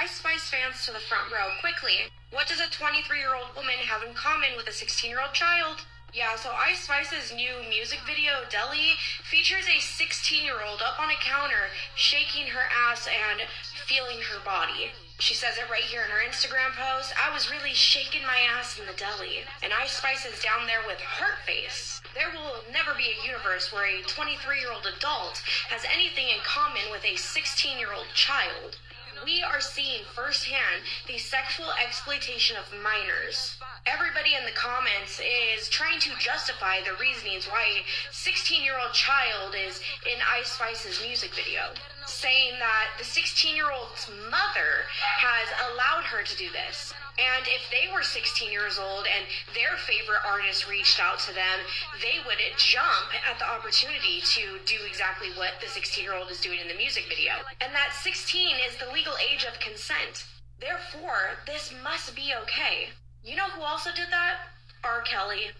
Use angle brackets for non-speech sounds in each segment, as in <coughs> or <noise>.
Ice Spice fans to the front row, quickly. What does a 23 year old woman have in common with a 16 year old child? Yeah, so Ice Spice's new music video, Deli, features a 16 year old up on a counter, shaking her ass and feeling her body. She says it right here in her Instagram post. I was really shaking my ass in the deli. And Ice Spice is down there with hurt face. There will never be a universe where a 23 year old adult has anything in common with a 16 year old child we are seeing firsthand the sexual exploitation of minors. Everybody in the comments is trying to justify the reasonings why a 16 year old child is in Ice Spice's music video, saying that the 16 year old's mother has allowed her to do this. And if they were 16 years old and their favorite artist reached out to them, they would jump at the opportunity to do exactly what the 16 year old is doing in the music video. And that 16 is the legal age of consent. Therefore, this must be okay. You know who also did that? R. Kelly.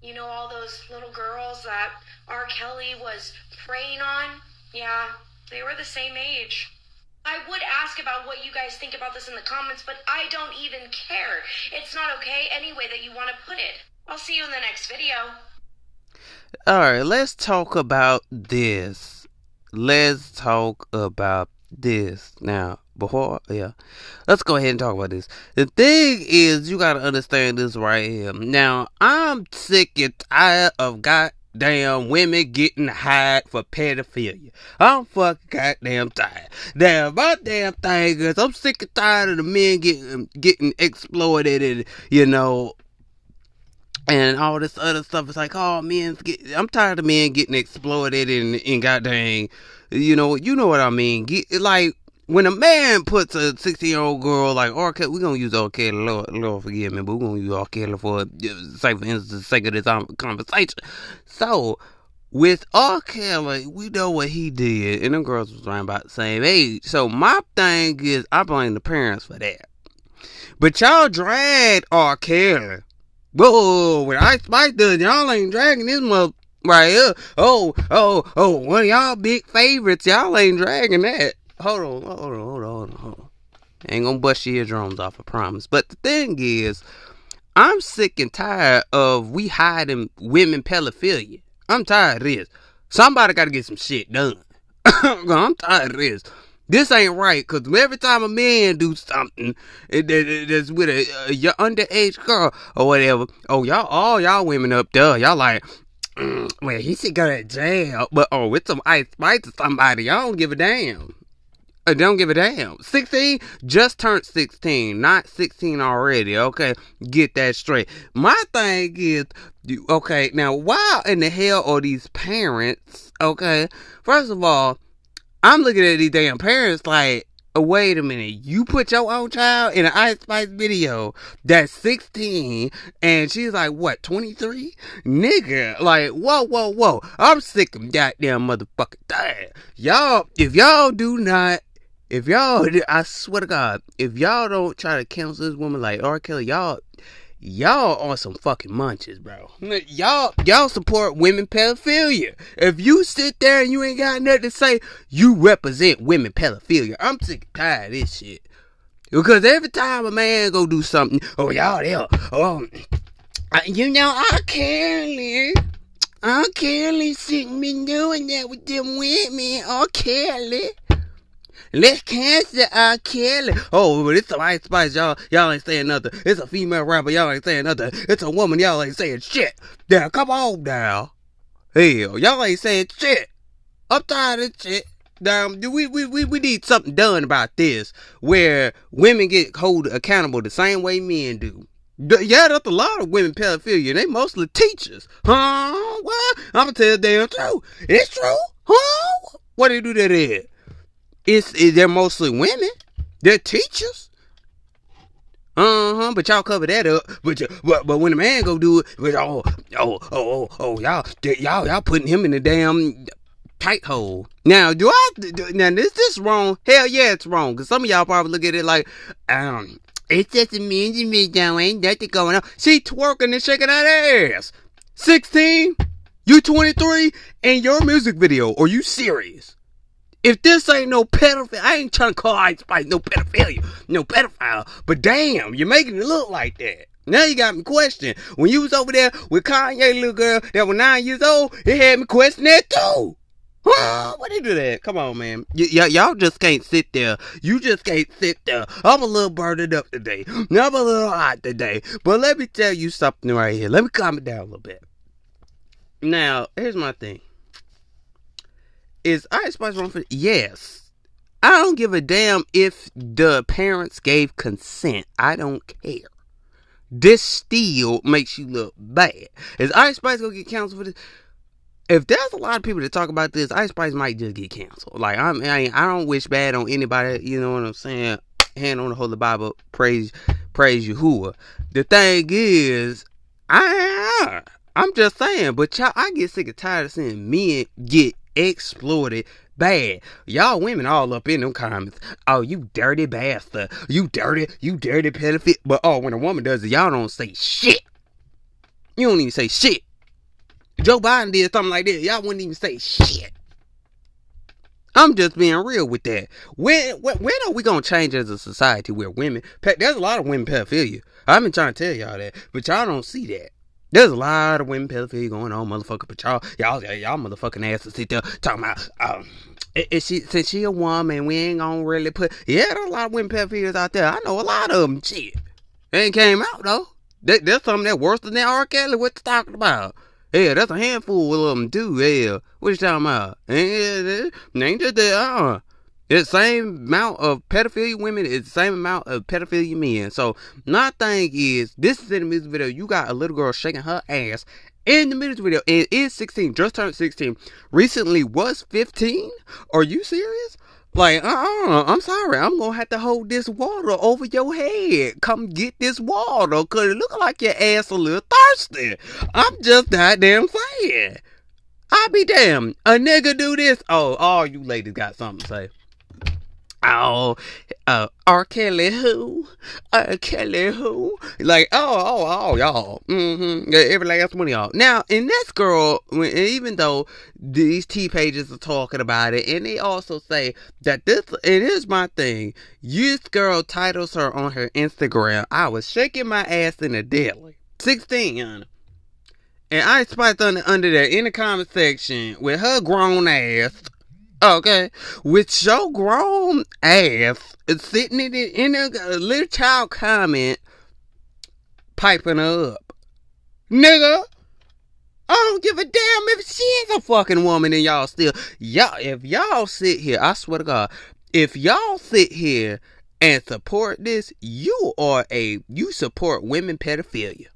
You know all those little girls that R. Kelly was preying on? Yeah, they were the same age. I would ask about what you guys think about this in the comments, but I don't even care. It's not okay any way that you want to put it. I'll see you in the next video. Alright, let's talk about this. Let's talk about this. Now, before, yeah, let's go ahead and talk about this. The thing is, you gotta understand this right here. Now, I'm sick and tired of God damn women getting hired for pedophilia. I'm fucking goddamn tired. Damn, my damn thing is I'm sick and tired of the men getting getting exploited and you know and all this other stuff. It's like, oh, men, get, I'm tired of men getting exploited and and goddamn, you know, you know what I mean. Get, like when a man puts a 16 year old girl like R. Kelly, we're gonna use R. Kelly, Lord, Lord forgive me, but we're gonna use R. Kelly for uh, say for instance, the sake of this conversation. So with R. Kelly, we know what he did, and them girls was around about the same age. So my thing is, I blame the parents for that. But y'all dragged R. Kelly. Whoa, when Ice Spice does, y'all ain't dragging this mother right here. Oh, oh, oh, one of y'all big favorites, y'all ain't dragging that hold on, hold on, hold on, hold on. ain't gonna bust your eardrums off, I promise. But the thing is, I'm sick and tired of we hiding women pedophilia. I'm tired of this. Somebody gotta get some shit done. <coughs> I'm tired of this. This ain't right, cause every time a man do something that's with a, a underage girl or whatever, oh y'all, all y'all women up there, y'all like, mm, <clears throat> well he should go to jail, but oh with some ice spice to somebody, I don't give a damn. I don't give a damn. 16 just turned 16, not 16 already. Okay, get that straight. My thing is, okay, now why in the hell are these parents? Okay, first of all, I'm looking at these damn parents like, uh, wait a minute, you put your own child in an Ice Spice video that's 16 and she's like, what, 23? Nigga, like, whoa, whoa, whoa. I'm sick of goddamn motherfucking thing. Y'all, if y'all do not if y'all, <laughs> I swear to God, if y'all don't try to cancel this woman like R. Kelly, y'all, y'all on some fucking munches, bro. <laughs> Y'all, y'all support women pedophilia. If you sit there and you ain't got nothing to say, you represent women pedophilia. I'm sick and tired of this shit. Because every time a man go do something, oh y'all there, oh, you know R. Kelly. R. Kelly shouldn't doing that with them women. R. Kelly. Let's cancel R. Uh, Kelly. Oh, but it's a Ice Spice, y'all. Y'all ain't saying nothing. It's a female rapper, y'all ain't saying nothing. It's a woman, y'all ain't saying shit. Now, come on now. Hell, y'all ain't saying shit. I'm tired of shit. Now, we, we, we, we need something done about this where women get held accountable the same way men do. Yeah, that's a lot of women pedophilia. They mostly teachers. Huh? What? I'm gonna tell you damn truth. It's true. Huh? What do you do that at? It's it, they're mostly women. They're teachers. Uh huh. But y'all cover that up. But but but when a man go do it, but oh oh oh oh oh y'all y'all y'all putting him in the damn tight hole. Now do I now is this wrong? Hell yeah, it's wrong. Cause some of y'all probably look at it like um. It's just a mean me, though. Ain't nothing going on. She twerking and shaking that ass. 16? You 23? and your music video. Are you serious? If this ain't no pedophile, I ain't trying to call Ice Spice no pedophilia, no pedophile. But damn, you're making it look like that. Now you got me questioning. When you was over there with Kanye, little girl that was nine years old, it had me questioning that too. What did you do that? Come on, man. Y- y- y'all just can't sit there. You just can't sit there. I'm a little burdened up today. I'm a little hot today. But let me tell you something right here. Let me calm it down a little bit. Now, here's my thing. Is Ice Spice wrong for Yes. I don't give a damn if the parents gave consent. I don't care. This still makes you look bad. Is Ice Spice gonna get canceled for this? If there's a lot of people that talk about this, Ice Spice might just get canceled. Like I'm, I, I don't wish bad on anybody. You know what I'm saying? Hand on the Holy Bible, praise, praise Yahuwah. The thing is, I, I'm just saying. But y'all, I get sick and tired of seeing men get exploited bad. Y'all women all up in them comments. Oh, you dirty bastard. You dirty, you dirty pedophile. But oh, when a woman does it, y'all don't say shit. You don't even say shit. Joe Biden did something like that. Y'all wouldn't even say shit. I'm just being real with that. When when, when are we gonna change as a society where women? There's a lot of women pedophilia. I've been trying to tell y'all that, but y'all don't see that. There's a lot of women pedophilia going on, motherfucker. But y'all, y'all, y'all motherfucking ass to sit there talking about, um, is she since she a woman, we ain't gonna really put. Yeah, there's a lot of women pedophiles out there. I know a lot of them. Shit, they ain't came out though. There, there's something that worse than that R. Kelly. What you talking about? Yeah, that's a handful of them too. Yeah, what you talking about? Ain't, ain't just that. Uh, it's the same amount of pedophilia women. It's the same amount of pedophilia men. So my thing is, this is in the music video. You got a little girl shaking her ass in the music video. And is 16, just turned 16. Recently was 15. Are you serious? Like, uh-uh, I'm sorry. I'm gonna have to hold this water over your head. Come get this water, cause it look like your ass a little thirsty. I'm just goddamn saying. I be damn. A nigga do this. Oh, all you ladies got something to say. Oh, uh, R. Kelly who? R. Kelly who? Like, oh, oh, oh, y'all. Mm-hmm. Every last one of y'all. Now, in this girl, even though these T pages are talking about it, and they also say that this, it is my thing. This girl titles her on her Instagram, I was shaking my ass in a deli. 16, And I spiked under, under there in the comment section with her grown ass Okay, with your grown ass sitting in, in a, little child comment, piping up, nigga. I don't give a damn if she is a fucking woman and y'all still y'all if y'all sit here, I swear to God, if y'all sit here and support this, you are a you support women pedophilia.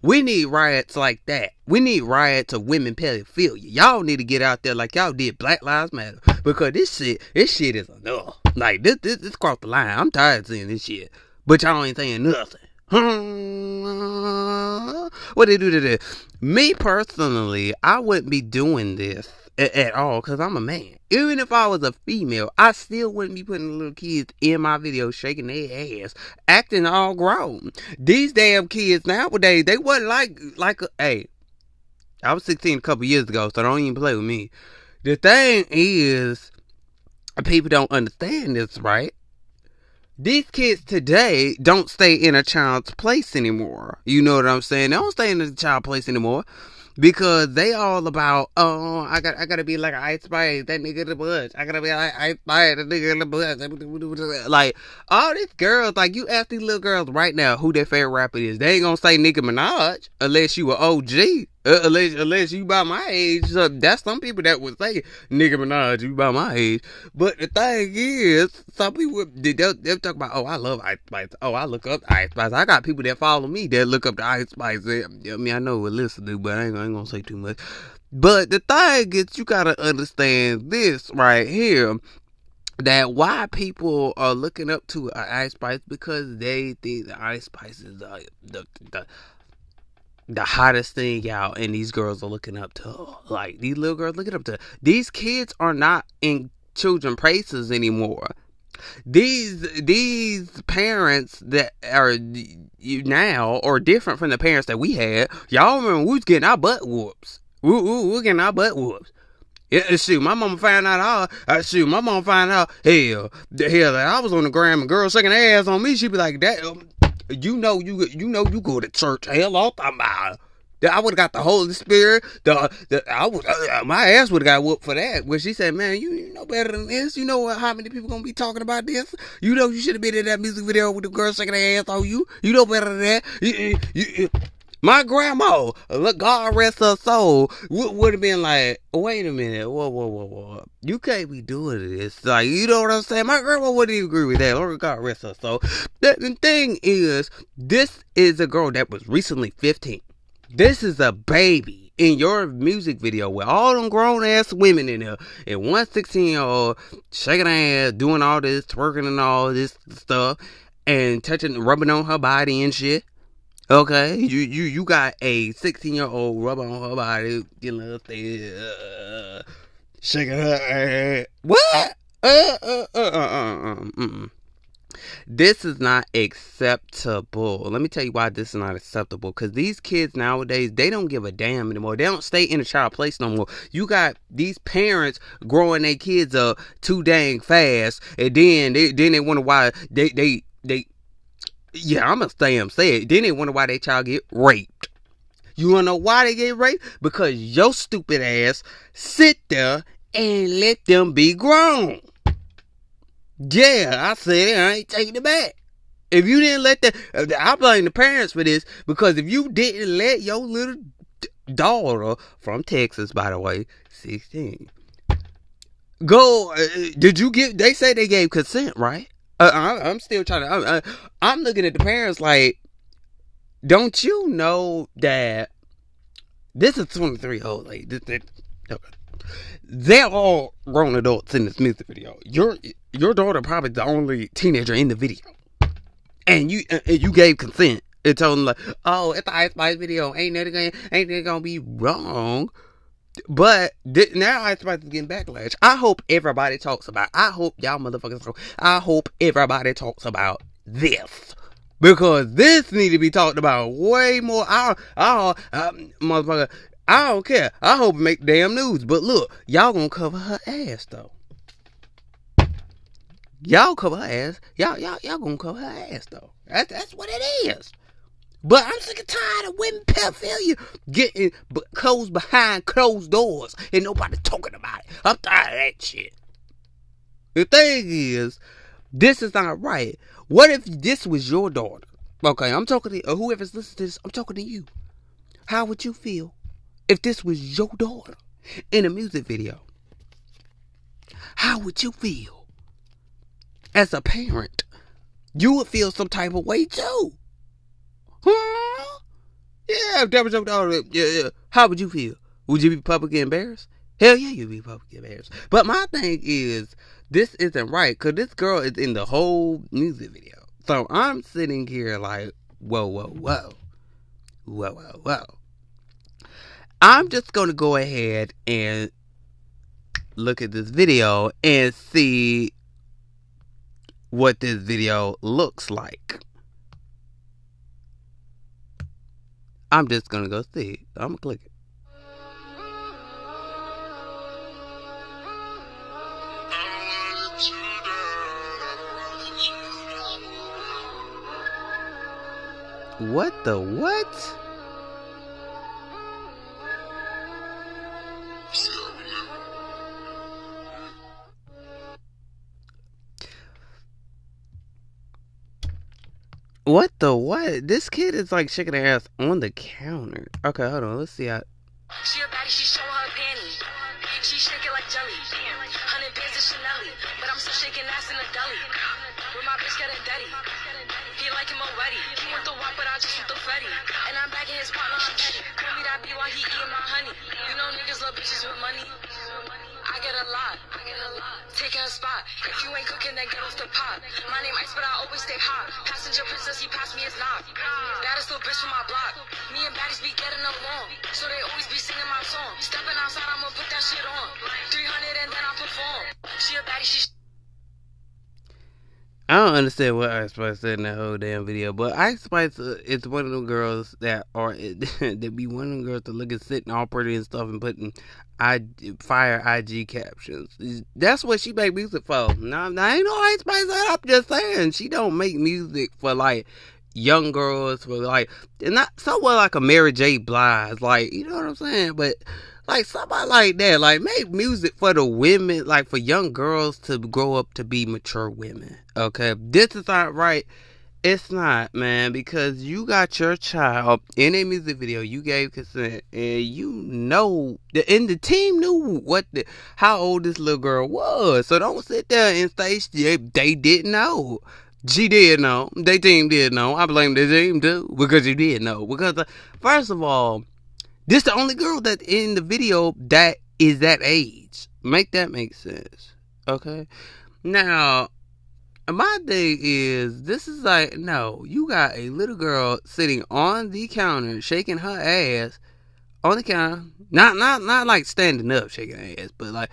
We need riots like that. We need riots of women pedophilia. Y'all need to get out there like y'all did Black Lives Matter. Because this shit, this shit is enough. Like this, this, this crossed the line. I'm tired of seeing this shit. But y'all ain't saying nothing. <laughs> what they do to this? Me personally, I wouldn't be doing this at, at all because I'm a man. Even if I was a female, I still wouldn't be putting little kids in my video shaking their ass, acting all grown. These damn kids nowadays, they wasn't like like a hey. I was 16 a couple years ago, so don't even play with me. The thing is, people don't understand this, right? These kids today don't stay in a child's place anymore. You know what I'm saying? They don't stay in a child place anymore because they all about oh I got I gotta be like Ice Spice. That nigga in the bush. I gotta be like Ice Spice. That nigga in the bush. Like all these girls like you ask these little girls right now who their favorite rapper is. They ain't gonna say Nicki Minaj unless you a OG uh, unless, unless you by my age, so that's some people that would say, Nicki Minaj, you by my age. But the thing is, some people, they'll, they'll talk about, oh, I love Ice Spice. Oh, I look up Ice Spice. I got people that follow me that look up the Ice Spice. I mean, I know what listen to, but I ain't, I ain't gonna say too much. But the thing is, you gotta understand this right here that why people are looking up to Ice Spice because they think the Ice Spice is the, the, the the hottest thing out and these girls are looking up to like these little girls looking up to these kids are not in children places anymore these these parents that are you now are different from the parents that we had y'all remember we was getting our butt whoops we, we, we getting our butt whoops Yeah, shoot, my mama found out all. Uh, shoot, my mama found out. Hell, the hell, I was on the gram and girl shaking her ass on me. She'd be like, "That, you know, you you know, you go to church. Hell, all about. I would have got the Holy Spirit. The, the I would, uh, my ass would have got whooped for that. When she said, "Man, you, you know better than this. You know how many people gonna be talking about this. You know you should have been in that music video with the girl shaking her ass on you. You know better than that. You, you, my grandma, look, God rest her soul, would, have been like, wait a minute, whoa, whoa, whoa, whoa. You can't be doing this. Like, you know what I'm saying? My grandma wouldn't even agree with that. Lord God rest her soul. The, thing is, this is a girl that was recently 15. This is a baby in your music video with all them grown ass women in there and one 16 year old shaking ass, doing all this, twerking and all this stuff, and touching, rubbing on her body and shit. Okay, you you you got a 16 year old rubbing on her body, getting little uh, shaking her ass. What? Uh, uh, uh, uh, uh, uh, uh, This is not acceptable. Let me tell you why this is not acceptable. Because these kids nowadays, they don't give a damn anymore. They don't stay in a child place no more. You got these parents growing their kids up too dang fast, and then they then they wonder why they they they yeah, I'm gonna stay and say it. Then they wonder why their child get raped. You wanna know why they get raped? Because your stupid ass sit there and let them be grown. Yeah, I said it. I ain't taking it back. If you didn't let that, I blame the parents for this because if you didn't let your little daughter from Texas, by the way, 16, go, uh, did you get, they say they gave consent, right? Uh, I, am still trying to. I, I'm looking at the parents like, don't you know that this is 23 old lady? This, this, okay. They're all grown adults in this music video. Your your daughter probably the only teenager in the video, and you and you gave consent and told them like, oh, it's the Ice Spice video. Ain't gonna ain't that gonna be wrong? But th- now is getting backlash. I hope everybody talks about. I hope y'all motherfuckers. I hope everybody talks about this because this need to be talked about way more. I, I, um, motherfucker. I don't care. I hope it make damn news. But look, y'all gonna cover her ass though. Y'all cover her ass. Y'all, y'all, y'all gonna cover her ass though. That's that's what it is. But I'm sick and tired of women pedophilia getting closed behind closed doors and nobody talking about it. I'm tired of that shit. The thing is, this is not right. What if this was your daughter? Okay, I'm talking to whoever's listening to this. I'm talking to you. How would you feel if this was your daughter in a music video? How would you feel as a parent? You would feel some type of way too. Huh? Yeah, if that was your daughter, yeah, yeah. How would you feel? Would you be publicly embarrassed? Hell yeah, you'd be publicly embarrassed. But my thing is, this isn't right because this girl is in the whole music video. So I'm sitting here like, whoa, whoa, whoa. Whoa, whoa, whoa. I'm just going to go ahead and look at this video and see what this video looks like. I'm just gonna go see. I'm gonna click it. What the what? What the what? This kid is like shaking her ass on the counter. Okay, hold on. Let's see how. She a baddie, she show her panties. She shake it like jelly. Hundred bands of Chanel, but I'm still shaking ass in the deli. With my bitch getting daddy. He like him already. He want the walk, but I just want the Freddy. And I'm back in his partner, I'm petty. Call me that B while he eating my honey. You know niggas love bitches with money. I get a lot. I get a lot. Taking a spot. If you ain't cooking, then get off the pot. My name Ice, but I always stay hot. Passenger princess, he passed me his knock. Baddest little bitch from my block. Me and baddies be getting along. So they always be singing my song. Stepping outside, I'ma put that shit on. 300 understand what Ice Spice said in that whole damn video, but Ice Spice uh, is one of them girls that are <laughs> that be one of them girls that look at sitting all pretty and stuff and putting I fire IG captions. That's what she make music for. Now, now ain't no Ice Spice. I'm just saying she don't make music for like young girls for like and not somewhat like a Mary J. Blige, like you know what I'm saying, but like somebody like that, like make music for the women, like for young girls to grow up to be mature women. Okay, this is not right. It's not, man, because you got your child in a music video. You gave consent, and you know, the and the team knew what the how old this little girl was. So don't sit there and say they, they didn't know. She did know. They team did know. I blame the team too because you did know. Because uh, first of all, this the only girl that in the video that is that age. Make that make sense. Okay. Now, my thing is, this is like, no, you got a little girl sitting on the counter shaking her ass on the counter. Not not not like standing up shaking her ass, but like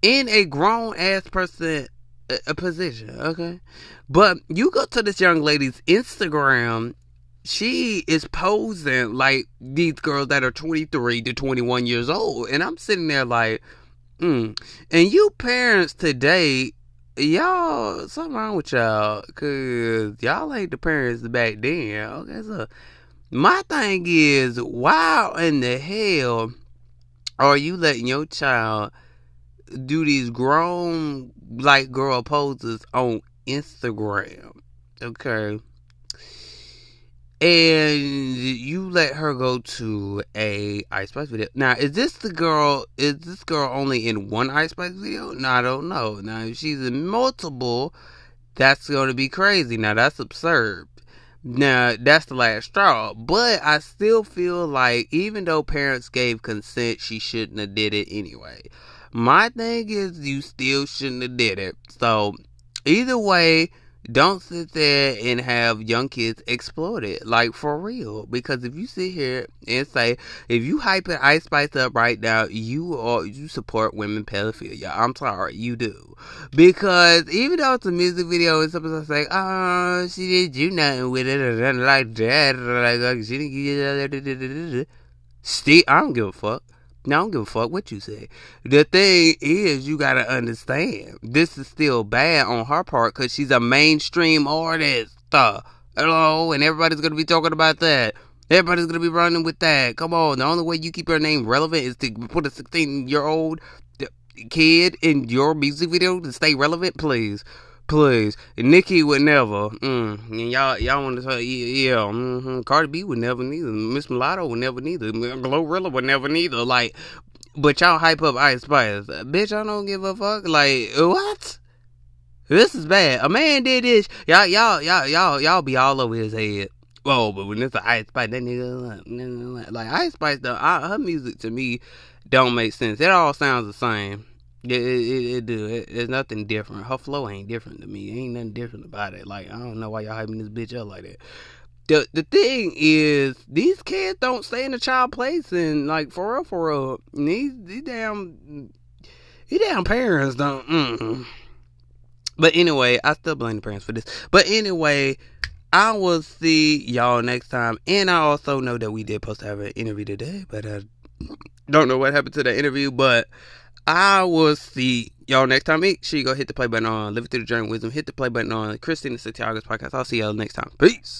in a grown ass person a, a position, okay? But you go to this young lady's Instagram she is posing like these girls that are 23 to 21 years old. And I'm sitting there like, mm. And you parents today, y'all, something wrong with y'all. Because y'all ain't the parents back then. Okay, so my thing is, why in the hell are you letting your child do these grown, like, girl poses on Instagram? Okay and you let her go to a Ice Spice video. Now, is this the girl? Is this girl only in one Ice Spice video? No, I don't know. Now, if she's in multiple, that's going to be crazy. Now, that's absurd. Now, that's the last straw. But I still feel like even though parents gave consent, she shouldn't have did it anyway. My thing is, you still shouldn't have did it. So, either way don't sit there and have young kids exploited, like for real. Because if you sit here and say, if you hyping Ice Spice up right now, you are you support women pedophilia. I'm sorry, you do. Because even though it's a music video and someone's like, oh, she didn't do nothing with it or nothing like that, like oh, she didn't give you. Steve, I don't give a fuck. I don't give a fuck what you say. The thing is, you gotta understand, this is still bad on her part because she's a mainstream artist. Uh, hello, and everybody's gonna be talking about that. Everybody's gonna be running with that. Come on, the only way you keep your name relevant is to put a 16 year old kid in your music video to stay relevant, please. Please, Nicki would never. Mm, and y'all, y'all want to say, yeah, yeah mm-hmm. Cardi B would never neither. Miss Mulatto would never neither. Glorilla would never neither. Like, but y'all hype up Ice Spice, bitch. I don't give a fuck. Like, what? This is bad. A man did this. Y'all, y'all, y'all, y'all, y'all be all over his head. Oh, but when it's an Ice Spice, that nigga like Ice Spice, though, her music to me don't make sense. It all sounds the same. It, it, it do. It, it's nothing different. Her flow ain't different to me. Ain't nothing different about it. Like I don't know why y'all hyping this bitch up like that. The the thing is, these kids don't stay in the child place, and like for real, for real, these these damn these damn parents don't. Mm. But anyway, I still blame the parents for this. But anyway, I will see y'all next time, and I also know that we did post to have an interview today, but I don't know what happened to that interview, but. I will see y'all next time. Make sure you go hit the play button on Live Through the Journey Wisdom. Hit the play button on Christina Santiago's podcast. I'll see y'all next time. Peace.